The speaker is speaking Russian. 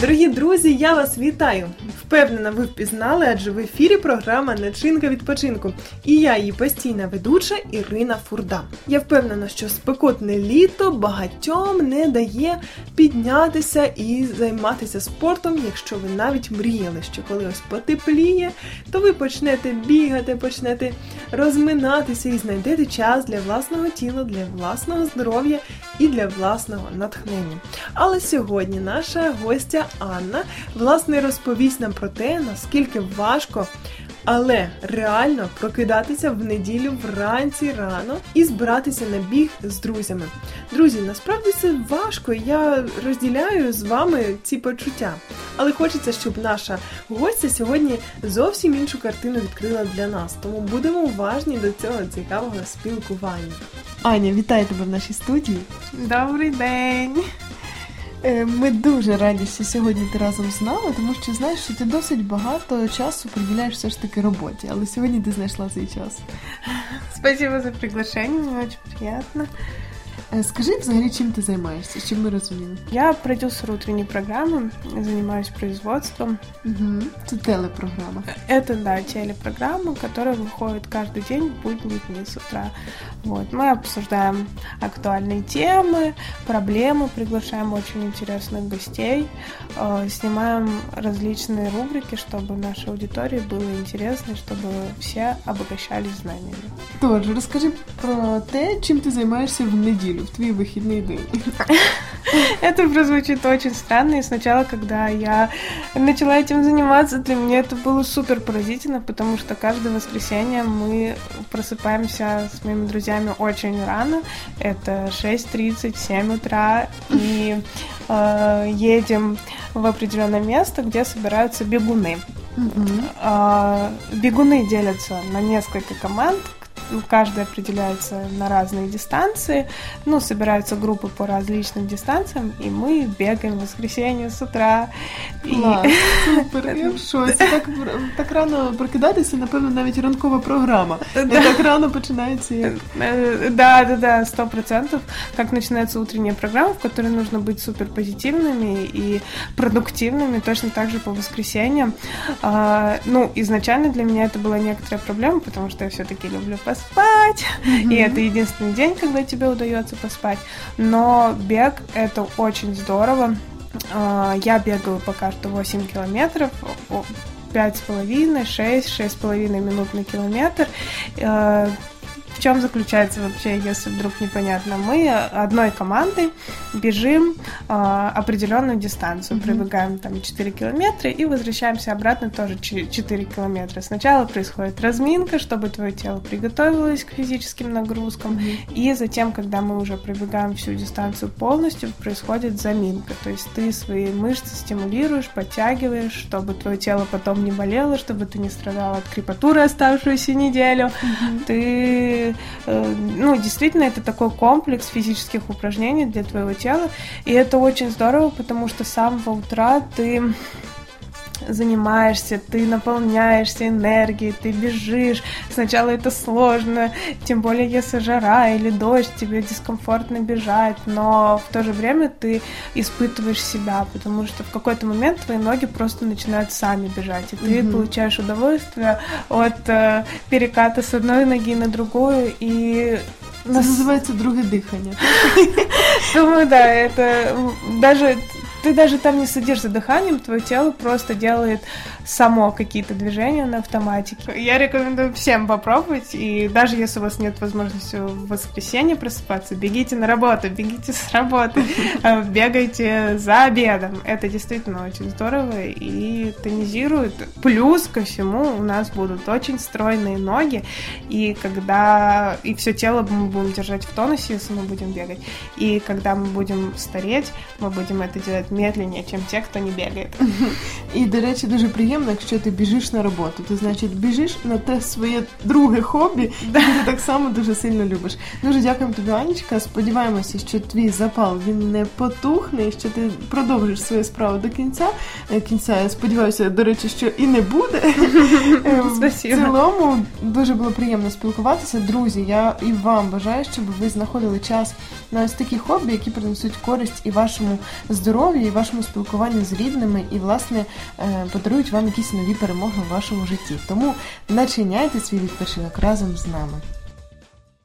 Дорогі друзі, я вас вітаю! Впевнена, ви впізнали, адже в ефірі програма Начинка відпочинку. І я її постійна ведуча Ірина Фурда. Я впевнена, що спекотне літо багатьом не дає піднятися і займатися спортом, якщо ви навіть мріяли, що коли ось потепліє, то ви почнете бігати, почнете розминатися і знайдете час для власного тіла, для власного здоров'я і для власного натхнення. Але сьогодні наша гостя Анна власне розповість нам про те, наскільки важко. Але реально прокидатися в неділю вранці рано і збиратися на біг з друзями. Друзі, насправді це важко, я розділяю з вами ці почуття. Але хочеться, щоб наша гостя сьогодні зовсім іншу картину відкрила для нас. Тому будемо уважні до цього цікавого спілкування. Аня, вітаю тебе в нашій студії. Добрий день! Е, Ми дуже раді, що сьогодні ти разом з нами, тому що знаєш, що ти досить багато часу приділяєш все ж таки роботі, але сьогодні ти знайшла цей час. Спасибо за приглашение, мне очень приятно. Е, Скажи взагалі, чим ти займаєшся, чим ми розуміємо? Я продюсер утренней программы, занимаюсь производством. Угу. Це телепрограма. Это, да, телепрограмма, которая выходит каждый день в будние дни с утра. Вот. Мы обсуждаем актуальные темы, проблемы, приглашаем очень интересных гостей, э, снимаем различные рубрики, чтобы нашей аудитории было интересно, чтобы все обогащались знаниями. Тож, розкажи про те, чим ти займаєшся в неділю, в твій вихідний день. Это прозвучит очень странно, и сначала, когда я начала этим заниматься, для меня это было супер поразительно, потому что каждое воскресенье мы просыпаемся с моими друзьями очень рано, это 6.30, 7 утра, и э, едем в определенное место, где собираются бегуны. А, Бегуны делятся на несколько команд, ну, каждая определяется на разные дистанции. Ну, собираются группы по различным дистанциям, и мы бегаем в воскресенье с утра. І- Клас, супер, я в шоці. Так, так рано прокидатися, напевно, навіть ранкова програма. І так рано починається. як- Э, Да, да, да, сто процентов. Как начинается утренняя программа, в которой нужно быть супер позитивными и продуктивными, точно так же по воскресеньям. А, ну, изначально для меня это была некоторая проблема, потому что я все-таки люблю поспать, и это единственный день, когда тебе удается поспать. Но бег это очень здорово. А, Я бегаю пока что 8 километров, пять с половиной, шесть, шесть с половиной минут на километр. Э, В чем заключается вообще, если вдруг непонятно? Мы одной командой бежим а, определенную дистанцию, пробегаем там 4 километра и возвращаемся обратно тоже чи- 4 километра. Сначала происходит разминка, чтобы твое тело приготовилось к физическим нагрузкам, и затем, когда мы уже пробегаем всю дистанцию полностью, происходит заминка. То есть ты свои мышцы стимулируешь, подтягиваешь, чтобы твое тело потом не болело, чтобы ты не страдала от крепатуры оставшуюся неделю. Ты, э, ну, действительно, это такой комплекс физических упражнений для твоего тела, и это очень здорово, потому что с самого утра ты занимаешься, ты наполняешься энергией, ты бежишь. Сначала это сложно, тем более если жара или дождь, тебе дискомфортно бежать, но в то же время ты испытываешь себя, потому что в какой-то момент твои ноги просто начинают сами бежать, и ты получаешь удовольствие от э, переката с одной ноги на другую, и Це називається друге дихання. Думаю, да, это даже ты даже там не следишь за дыханием, твое тело просто делает само какие-то движения на автоматике. Я рекомендую всем попробовать, и даже если у вас нет возможности в воскресенье просыпаться, бегите на работу, бегите с работы, э, бегайте за обедом. Это действительно очень здорово и тонизирует. Плюс ко всему у нас будут очень стройные ноги, и когда и все тело мы будем держать в тонусе, если мы будем бегать. И когда мы будем стареть, мы будем это делать медленнее, чем те, кто не бегает. І, до речі, дуже приємно, якщо ти біжиш на роботу. Ти, значить, біжиш на те своє друге хобі, яке ти так само дуже сильно любиш. Дуже дякуємо тобі, Анечка. Сподіваємося, що твій запал він не потухне, і що ти продовжиш свою справу до кінця. Е, Кінця, я сподіваюся, до речі, що і не буде. Е, В цілому дуже було приємно спілкуватися. Друзі, я і вам бажаю, щоб ви знаходили час на ось такі хобі, які принесуть користь і вашому здоров'ю, здоров'ї, вашому спілкуванню з рідними і, власне, е, подарують вам якісь нові перемоги в вашому житті. Тому начиняйте свій відпочинок разом з нами.